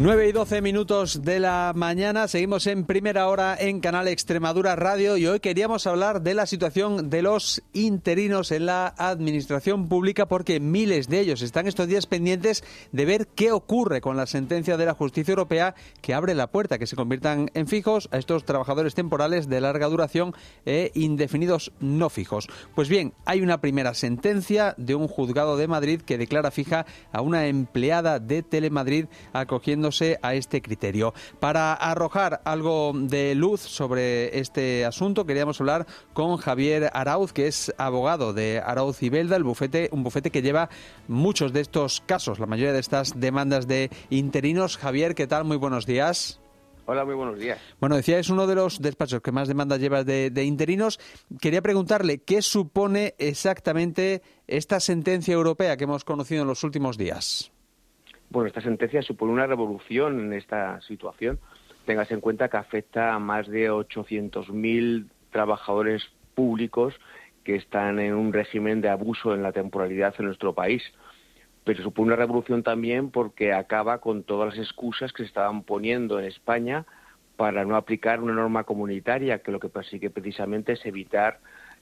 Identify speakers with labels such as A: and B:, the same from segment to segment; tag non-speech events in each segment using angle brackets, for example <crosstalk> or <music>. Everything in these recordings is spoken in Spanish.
A: 9 y 12 minutos de la mañana, seguimos en primera hora en Canal Extremadura Radio y hoy queríamos hablar de la situación de los interinos en la administración pública porque miles de ellos están estos días pendientes de ver qué ocurre con la sentencia de la justicia europea que abre la puerta que se conviertan en fijos a estos trabajadores temporales de larga duración e indefinidos no fijos. Pues bien, hay una primera sentencia de un juzgado de Madrid que declara fija a una empleada de Telemadrid acogiendo a este criterio. Para arrojar algo de luz sobre este asunto, queríamos hablar con Javier Arauz, que es abogado de Arauz y Belda, el bufete, un bufete que lleva muchos de estos casos, la mayoría de estas demandas de interinos. Javier, ¿qué tal? Muy buenos días.
B: Hola, muy buenos días.
A: Bueno, decía, es uno de los despachos que más demandas lleva de, de, interinos. Quería preguntarle qué supone exactamente esta sentencia europea que hemos conocido en los últimos días.
B: Bueno, esta sentencia supone una revolución en esta situación. Tengas en cuenta que afecta a más de 800.000 trabajadores públicos que están en un régimen de abuso en la temporalidad en nuestro país. Pero supone una revolución también porque acaba con todas las excusas que se estaban poniendo en España para no aplicar una norma comunitaria que lo que persigue precisamente es evitar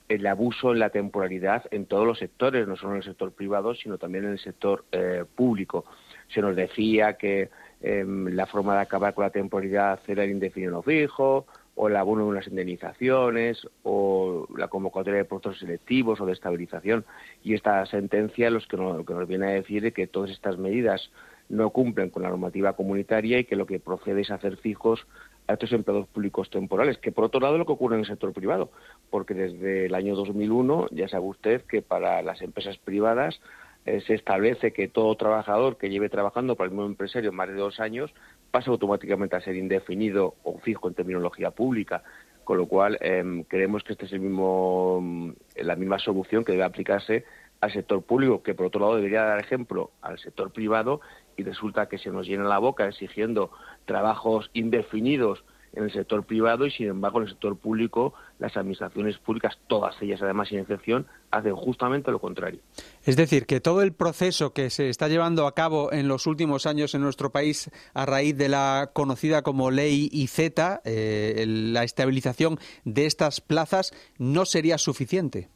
B: el abuso en la temporalidad en todos los sectores, no solo en el sector privado, sino también en el sector eh, público se nos decía que em, la forma de acabar con la temporalidad era el indefinido no fijo, o el abono de unas indemnizaciones, o la convocatoria de procesos selectivos o de estabilización. Y esta sentencia lo que nos, que nos viene a decir es que todas estas medidas no cumplen con la normativa comunitaria y que lo que procede es hacer fijos a estos empleados públicos temporales, que por otro lado es lo que ocurre en el sector privado, porque desde el año 2001 ya sabe usted que para las empresas privadas eh, se establece que todo trabajador que lleve trabajando para el mismo empresario más de dos años pasa automáticamente a ser indefinido o fijo en terminología pública, con lo cual em, creemos que esta es el mismo, la misma solución que debe aplicarse al sector público, que por otro lado debería dar ejemplo al sector privado y resulta que se nos llena la boca exigiendo trabajos indefinidos en el sector privado y, sin embargo, en el sector público, las administraciones públicas, todas ellas además sin excepción, hacen justamente lo contrario.
A: Es decir, que todo el proceso que se está llevando a cabo en los últimos años en nuestro país a raíz de la conocida como ley IZ, eh, la estabilización de estas plazas, no sería suficiente.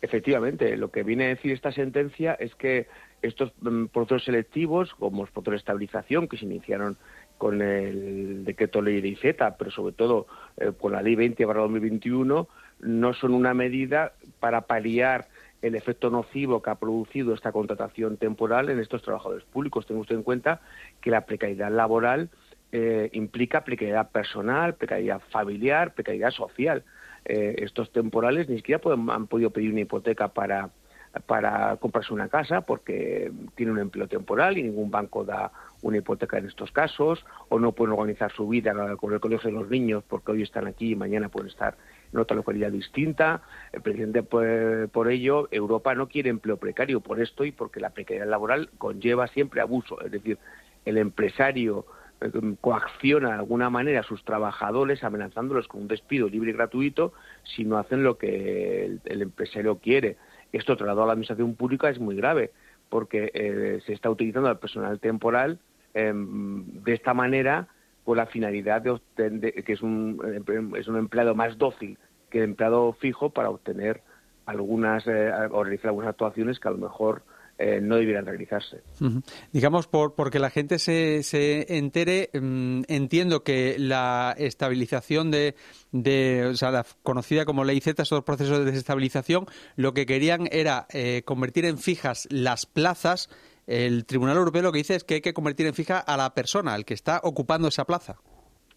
B: Efectivamente, lo que viene a decir esta sentencia es que estos mm, procesos selectivos, como los procesos de estabilización que se iniciaron con el decreto ley de IZ, pero sobre todo eh, con la ley 20 2021, no son una medida para paliar el efecto nocivo que ha producido esta contratación temporal en estos trabajadores públicos. Tenga usted en cuenta que la precariedad laboral eh, implica precariedad personal, precariedad familiar, precariedad social. Eh, estos temporales ni siquiera han podido pedir una hipoteca para para comprarse una casa porque tiene un empleo temporal y ningún banco da una hipoteca en estos casos, o no pueden organizar su vida con el colegio de los niños porque hoy están aquí y mañana pueden estar en otra localidad distinta. El presidente, por, por ello, Europa no quiere empleo precario por esto y porque la precariedad laboral conlleva siempre abuso. Es decir, el empresario eh, coacciona de alguna manera a sus trabajadores amenazándolos con un despido libre y gratuito si no hacen lo que el empresario quiere. Esto trasladado a la administración pública es muy grave, porque eh, se está utilizando al personal temporal em, de esta manera con la finalidad de, obtener, que es un, es un empleado más dócil que el empleado fijo para obtener algunas eh, o realizar algunas actuaciones que a lo mejor eh, no debieran realizarse.
A: Digamos, por, porque la gente se, se entere, mm, entiendo que la estabilización de, de, o sea, la conocida como ley Z, esos procesos de desestabilización, lo que querían era eh, convertir en fijas las plazas. El Tribunal Europeo lo que dice es que hay que convertir en fija a la persona, al que está ocupando esa plaza.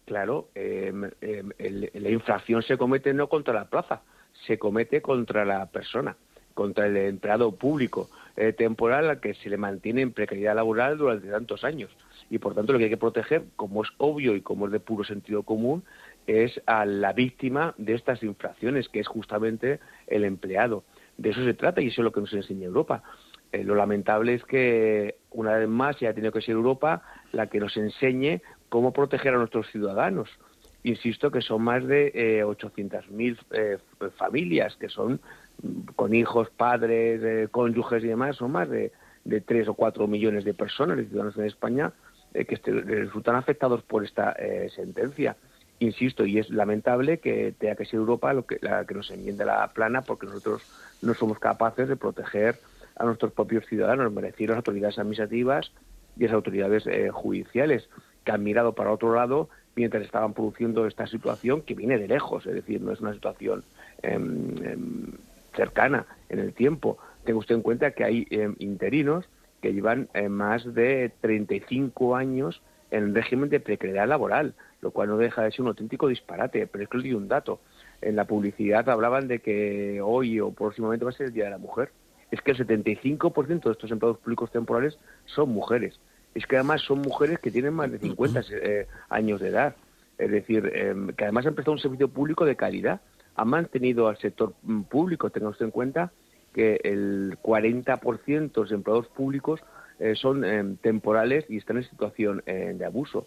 B: Claro, em, em, la infracción se comete no contra la plaza, se comete contra la persona, contra el empleado público eh, temporal al que se le mantiene en precariedad laboral durante tantos años. Y por tanto lo que hay que proteger, como es obvio y como es de puro sentido común, es a la víctima de estas infracciones, que es justamente el empleado. De eso se trata y eso es lo que nos enseña Europa. Eh, lo lamentable es que, una vez más, ya ha tenido que ser Europa la que nos enseñe cómo proteger a nuestros ciudadanos. Insisto que son más de eh, 800.000 eh, familias que son con hijos, padres, cónyuges y demás, son más de, de 3 o 4 millones de personas, de ciudadanos en España, que este, resultan afectados por esta sentencia. Insisto, y es lamentable que tenga que ser Europa lo que, la que nos enmiende la plana porque nosotros no somos capaces de proteger a nuestros propios ciudadanos, me las autoridades administrativas y las autoridades eh, judiciales, que han mirado para otro lado mientras estaban produciendo esta situación que viene de lejos, es decir, no es una situación em, em, cercana en el tiempo. Tenga usted en cuenta que hay em, interinos que llevan eh, más de 35 años en régimen de precariedad laboral lo cual no deja de ser un auténtico disparate. Pero es que os digo un dato. En la publicidad hablaban de que hoy o próximamente va a ser el Día de la Mujer. Es que el 75% de estos empleados públicos temporales son mujeres. Es que además son mujeres que tienen más de 50 <clears throat> eh, años de edad. Es decir, em, que además han prestado un servicio público de calidad. Han mantenido al sector mm, público. Tenga usted en cuenta que el 40% de los empleados públicos eh, son em, temporales y están en situación eh, de abuso.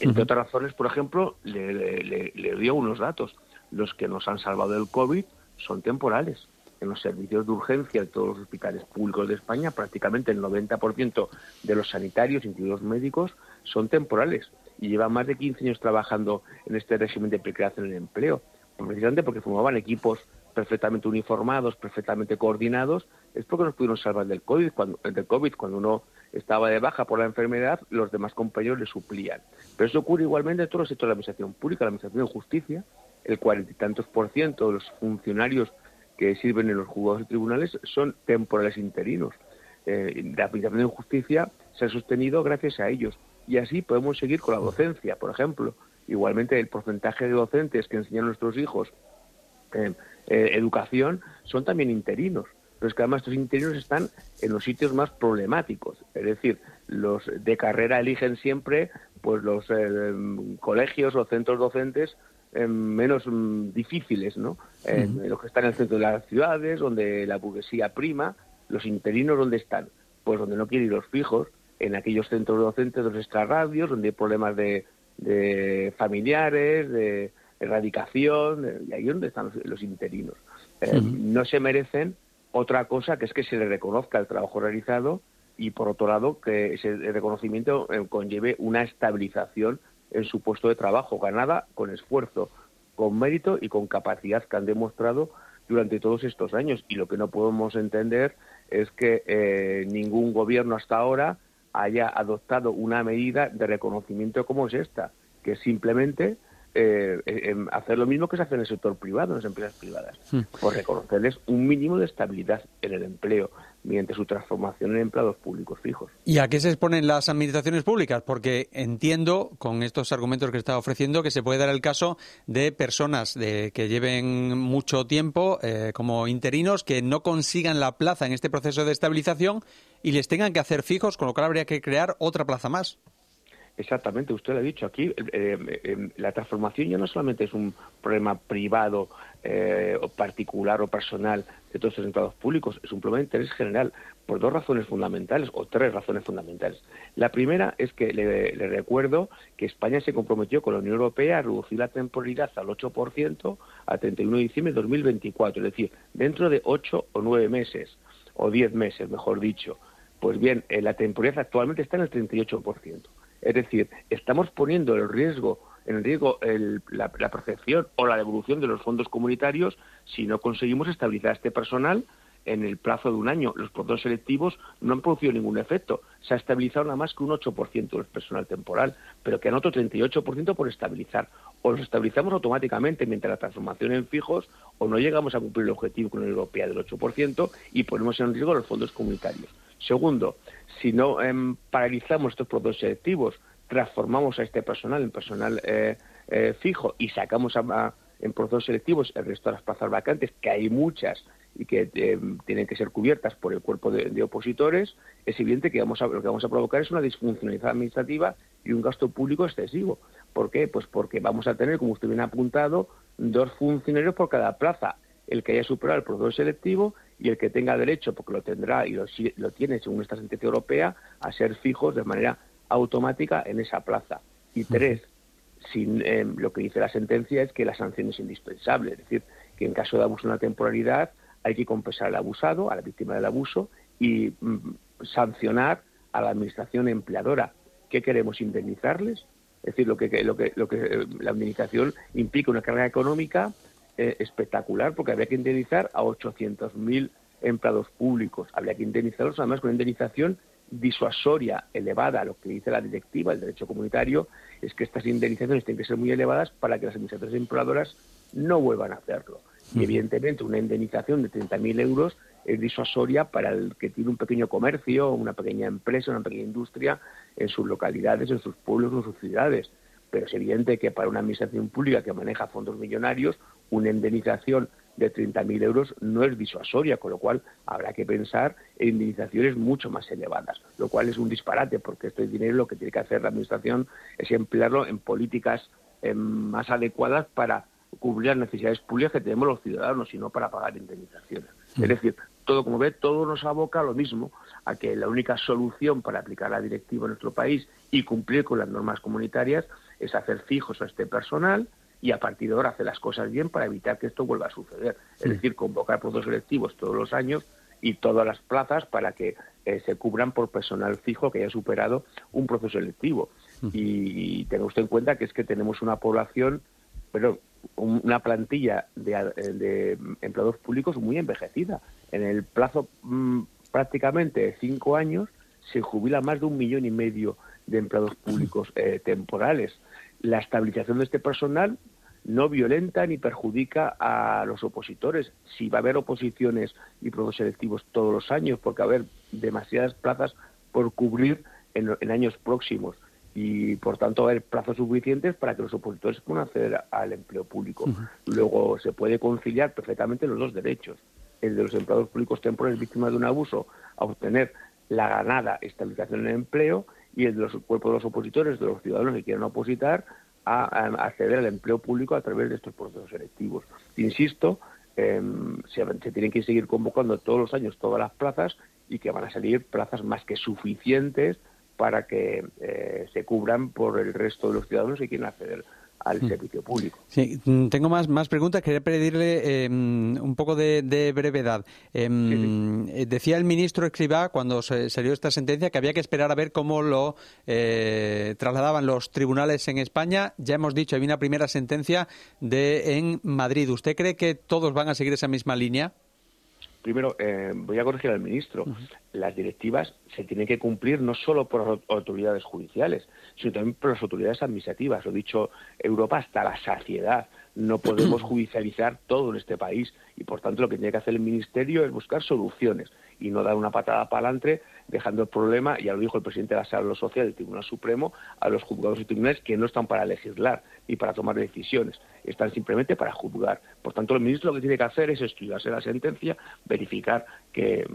B: Entre otras razones, por ejemplo, le, le, dio unos datos. Los que nos han salvado del COVID son temporales. En los servicios de urgencia de todos los hospitales públicos de España, prácticamente el 90% de los sanitarios, incluidos médicos, son temporales y llevan más de 15 años trabajando en este régimen de precariedad en el empleo, precisamente porque formaban equipos perfectamente uniformados, perfectamente coordinados, es porque nos pudieron salvar del COVID, cuando, del COVID, cuando uno estaba de baja por la enfermedad, los demás compañeros le suplían. Pero eso ocurre igualmente en todos los sectores de la administración pública, la administración de justicia, el cuarenta y tantos por ciento de los funcionarios que sirven en los juzgados y tribunales son temporales interinos. Eh, la administración de justicia se ha sostenido gracias a ellos. Y así podemos seguir con la docencia, por ejemplo. Igualmente, el porcentaje de docentes que enseñan a nuestros hijos eh, educación son también interinos pero es que además estos interinos están en los sitios más problemáticos. Es decir, los de carrera eligen siempre pues los eh, colegios o centros docentes eh, menos mm, difíciles, ¿no? Eh, los que están en el centro de las ciudades, donde la burguesía prima, los interinos, ¿dónde están? Pues donde no quieren ir los fijos, en aquellos centros docentes de los extrarradios, donde hay problemas de, familiares, de erradicación, y ahí es donde están los, interinos. No se merecen otra cosa que es que se le reconozca el trabajo realizado y, por otro lado, que ese reconocimiento eh, conlleve una estabilización en su puesto de trabajo, ganada con esfuerzo, con mérito y con capacidad que han demostrado durante todos estos años. Y lo que no podemos entender es que eh, ningún gobierno hasta ahora haya adoptado una medida de reconocimiento como es esta, que simplemente eh, hacer lo mismo que se hace en el sector privado, en las empresas privadas, hmm. por reconocerles un mínimo de estabilidad en el empleo mediante su transformación en empleados públicos fijos.
A: ¿Y a qué se exponen las administraciones públicas? Porque entiendo, con estos argumentos que está ofreciendo, que se puede dar el caso de personas de, que lleven mucho tiempo eh, como interinos, que no consigan la plaza en este proceso de estabilización y les tengan que hacer fijos, con lo cual habría que crear otra plaza más.
B: Exactamente, usted lo ha dicho aquí. Eh, eh, eh, la transformación ya no solamente es un problema privado, o particular o personal de todos los empleados públicos, es un problema de interés general por dos razones fundamentales o tres razones fundamentales. La primera es que le, recuerdo que España se comprometió con la Unión Europea a reducir la temporalidad al 8% a 31 de diciembre de 2024, es decir, dentro de ocho o nueve meses, o diez meses, mejor dicho. Pues bien, la temporalidad actualmente está en el 38%. Es decir, estamos poniendo el riesgo, en riesgo la, la, percepción o la devolución de los fondos comunitarios si no conseguimos estabilizar a este personal en el plazo de un año. Los procesos selectivos no han producido ningún efecto. Se ha estabilizado nada más que un 8% del personal temporal, pero que han otro 38% por estabilizar. O los estabilizamos automáticamente mientras la transformación en fijos o no llegamos a cumplir el objetivo con la Europea del 8% y ponemos en riesgo los fondos comunitarios. Segundo, si no em, paralizamos estos procesos selectivos, transformamos a este personal en personal eh, eh, fijo y sacamos en procesos selectivos el resto de las plazas vacantes, que hay muchas y que em, tienen que ser cubiertas por el cuerpo de, opositores, es evidente que vamos a, lo que vamos a provocar es una disfuncionalidad administrativa y un gasto público excesivo. ¿Por qué? Pues porque vamos a tener, como usted bien ha apuntado, dos funcionarios por cada plaza. El que haya superado el proceso selectivo y el que tenga derecho, porque lo tendrá y lo, lo tiene según esta sentencia europea, a ser fijos de manera automática en esa plaza. Y tres, sin, em, lo que dice la sentencia es que la sanción es indispensable, es decir, que en caso de abuso de una temporalidad hay que compensar al abusado, a la víctima del abuso, y mm, sancionar a la administración empleadora, ¿Qué queremos? ¿Indemnizarles? Es decir, lo que, lo que, lo que eh, la administración implica una carga económica eh, espectacular porque habría que indemnizar a 800.000 empleados públicos. Habría que indemnizarlos además con una indemnización disuasoria elevada. Lo que dice la directiva, el derecho comunitario, es que estas indemnizaciones tienen que ser muy elevadas para que las administraciones empleadoras no vuelvan a hacerlo. Y evidentemente una indemnización de 30.000 euros es disuasoria para el que tiene un pequeño comercio, una pequeña empresa, una pequeña industria en sus localidades, en sus pueblos, en sus ciudades. Pero es evidente que para una administración pública que maneja fondos millonarios, una indemnización de 30.000 euros no es disuasoria, con lo cual habrá que pensar en indemnizaciones mucho más elevadas, lo cual es un disparate, porque este dinero lo que tiene que hacer la Administración es emplearlo en políticas eh, más adecuadas para cubrir las necesidades públicas que tenemos los ciudadanos y no para pagar indemnizaciones. Es decir, todo, como ve, todo nos aboca a lo mismo, a que la única solución para aplicar la directiva en nuestro país y cumplir con las normas comunitarias es hacer fijos a este personal y a partir de ahora hacer las cosas bien para evitar que esto vuelva a suceder. Es decir, convocar procesos selectivos todos los años y todas las plazas para que eh, se cubran por personal fijo que haya superado un proceso selectivo. Y, y tenga usted en cuenta que es que tenemos una población, pero una plantilla de, empleados públicos muy envejecida. En el plazo mm, prácticamente de cinco años se jubila más de un millón y medio de empleados públicos eh, temporales. La estabilización de este personal no violenta ni perjudica a los opositores. Si va a haber oposiciones y procesos selectivos todos los años, porque va a haber demasiadas plazas por cubrir en años próximos y por tanto haber plazos suficientes para que los opositores puedan acceder al empleo público. Luego se puede conciliar perfectamente los dos derechos, el de los empleados públicos temporales víctimas de un abuso a obtener la ganada estabilización en el empleo y el de los cuerpos de los opositores, de los ciudadanos que quieran opositar, a, acceder al empleo público a través de estos procesos selectivos. Insisto, se, se tienen que seguir convocando todos los años todas las plazas y que van a salir plazas más que suficientes para que eh, se cubran por el resto de los ciudadanos que quieren acceder al mm. servicio público.
A: Sí, mm, tengo más, más preguntas. Quería pedirle em, un poco de, brevedad. Em, eh, decía el ministro Escribá, cuando se salió esta sentencia, que había que esperar a ver cómo lo eh, trasladaban los tribunales en España. Ya hemos dicho, hay una primera sentencia de en Madrid. ¿Usted cree que todos van a seguir esa misma línea?
B: Primero, eh, voy a corregir al ministro. Las directivas se tienen que cumplir no solo por autoridades judiciales, sino también por las autoridades administrativas. Lo he dicho Europa hasta la saciedad. No podemos <clears throat> judicializar todo en este país y, por tanto, lo que tiene que hacer el ministerio es buscar soluciones y no dar una patada para adelante dejando el problema, ya lo dijo el presidente de la Sala Social del Tribunal Supremo, a los juzgados y tribunales que no están para legislar ni para tomar decisiones, están simplemente para juzgar. Por tanto, el ministro lo que tiene que hacer es estudiarse la sentencia, verificar que,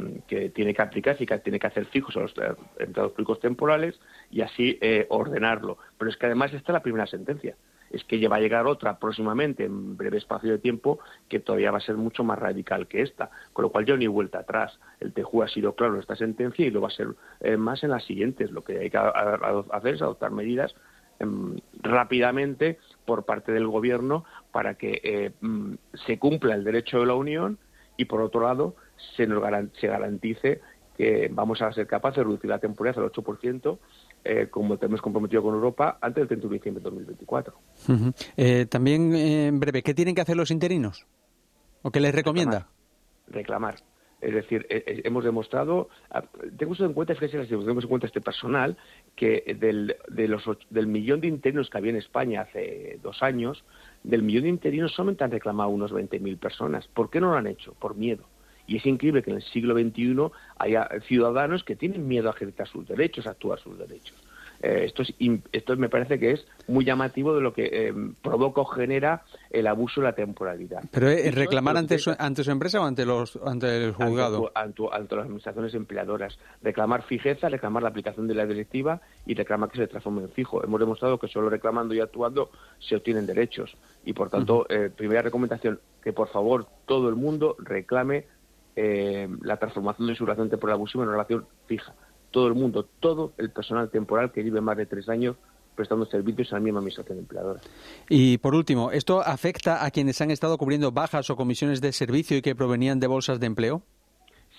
B: tiene que aplicarse y que tiene que hacer fijos a los empleados públicos temporales y así eh, ordenarlo. Pero es que además esta es la primera sentencia es que va a llegar otra próximamente en breve espacio de tiempo que todavía va a ser mucho más radical que esta, con lo cual yo ni vuelta atrás. El TEJU ha sido claro en esta sentencia y lo va a ser eh, más en las siguientes. Lo que hay que hacer es adoptar medidas em, rápidamente por parte del Gobierno para que eh, mm, se cumpla el derecho de la Unión y, por otro lado, se, nos se garantice que vamos a ser capaces de reducir la temporalidad al 8% eh, como tenemos comprometido con Europa, antes del 31 de diciembre de 2024.
A: Eh, también, eh, en breve, ¿qué tienen que hacer los interinos? ¿O qué les recomienda?
B: Reclamar. Es decir, hemos demostrado, tengo en cuenta, fíjese, tenemos en cuenta este personal, que del, de los, del millón de interinos que había en España hace dos años, del millón de interinos solamente han reclamado unos 20.000 personas. ¿Por qué no lo han hecho? Por miedo. Y es increíble que en el siglo XXI haya ciudadanos que tienen miedo a ejercer sus derechos, a actuar sus derechos. Eh, esto, es, esto me parece que es muy llamativo de lo que eh, provoca o genera el abuso de la temporalidad.
A: ¿Pero es reclamar ante su, ante su empresa o ante, los, ante el juzgado?
B: Ante, ante, las administraciones empleadoras. Reclamar fijeza, reclamar la aplicación de la directiva y reclamar que se transforme en fijo. Hemos demostrado que solo reclamando y actuando se obtienen derechos. Y por tanto, eh, primera recomendación, que por favor todo el mundo reclame eh, la transformación de su relación temporal abusiva en una relación fija. Todo el mundo, todo el personal temporal que lleve más de tres años prestando servicios a la misma administración empleadora.
A: Y por último, ¿esto afecta a quienes han estado cubriendo bajas o comisiones de servicio y que provenían de bolsas de empleo?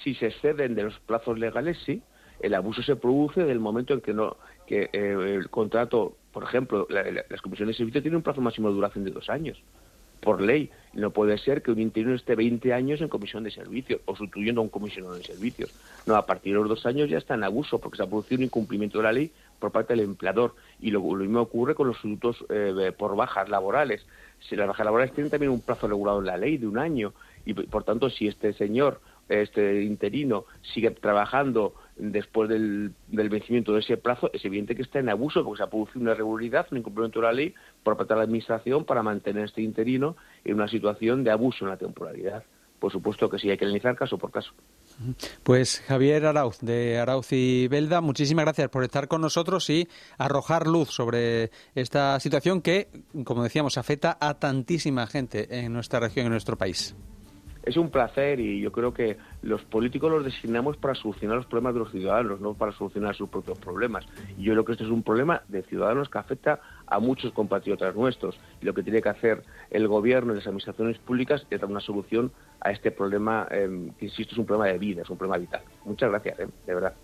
B: Si se exceden de los plazos legales, sí. El abuso se produce del momento en que no que eh, el contrato, por ejemplo, las comisiones de servicio tienen un plazo máximo de duración de dos años por ley. No puede ser que un interino esté 20 años en comisión de servicios o sustituyendo a un comisionado de servicios. No, a partir de los dos años ya está en abuso porque se ha producido un incumplimiento de la ley por parte del empleador. Y lo, mismo ocurre con los sustitutos eh, por bajas laborales. Si las bajas laborales tienen también un plazo regulado en la ley de un año y, por tanto, si este señor, este interino, sigue trabajando después del, vencimiento de ese plazo, es evidente que está en abuso porque se ha producido una irregularidad, un incumplimiento de la ley por parte de la Administración para mantener este interino en una situación de abuso en la temporalidad. Por supuesto que sí, hay que analizar caso por caso.
A: Pues Javier Arauz, de Arauz y Belda, muchísimas gracias por estar con nosotros y arrojar luz sobre esta situación que, como decíamos, afecta a tantísima gente en nuestra región, en nuestro país
B: es un placer y yo creo que los políticos los designamos para solucionar los problemas de los ciudadanos, no para solucionar sus propios problemas. Y yo creo que este es un problema de ciudadanos que afecta a muchos compatriotas nuestros. Y lo que tiene que hacer el gobierno y las administraciones públicas es dar una solución a este problema, eh, que insisto, es un problema de vida, es un problema vital. Muchas gracias, eh, de verdad.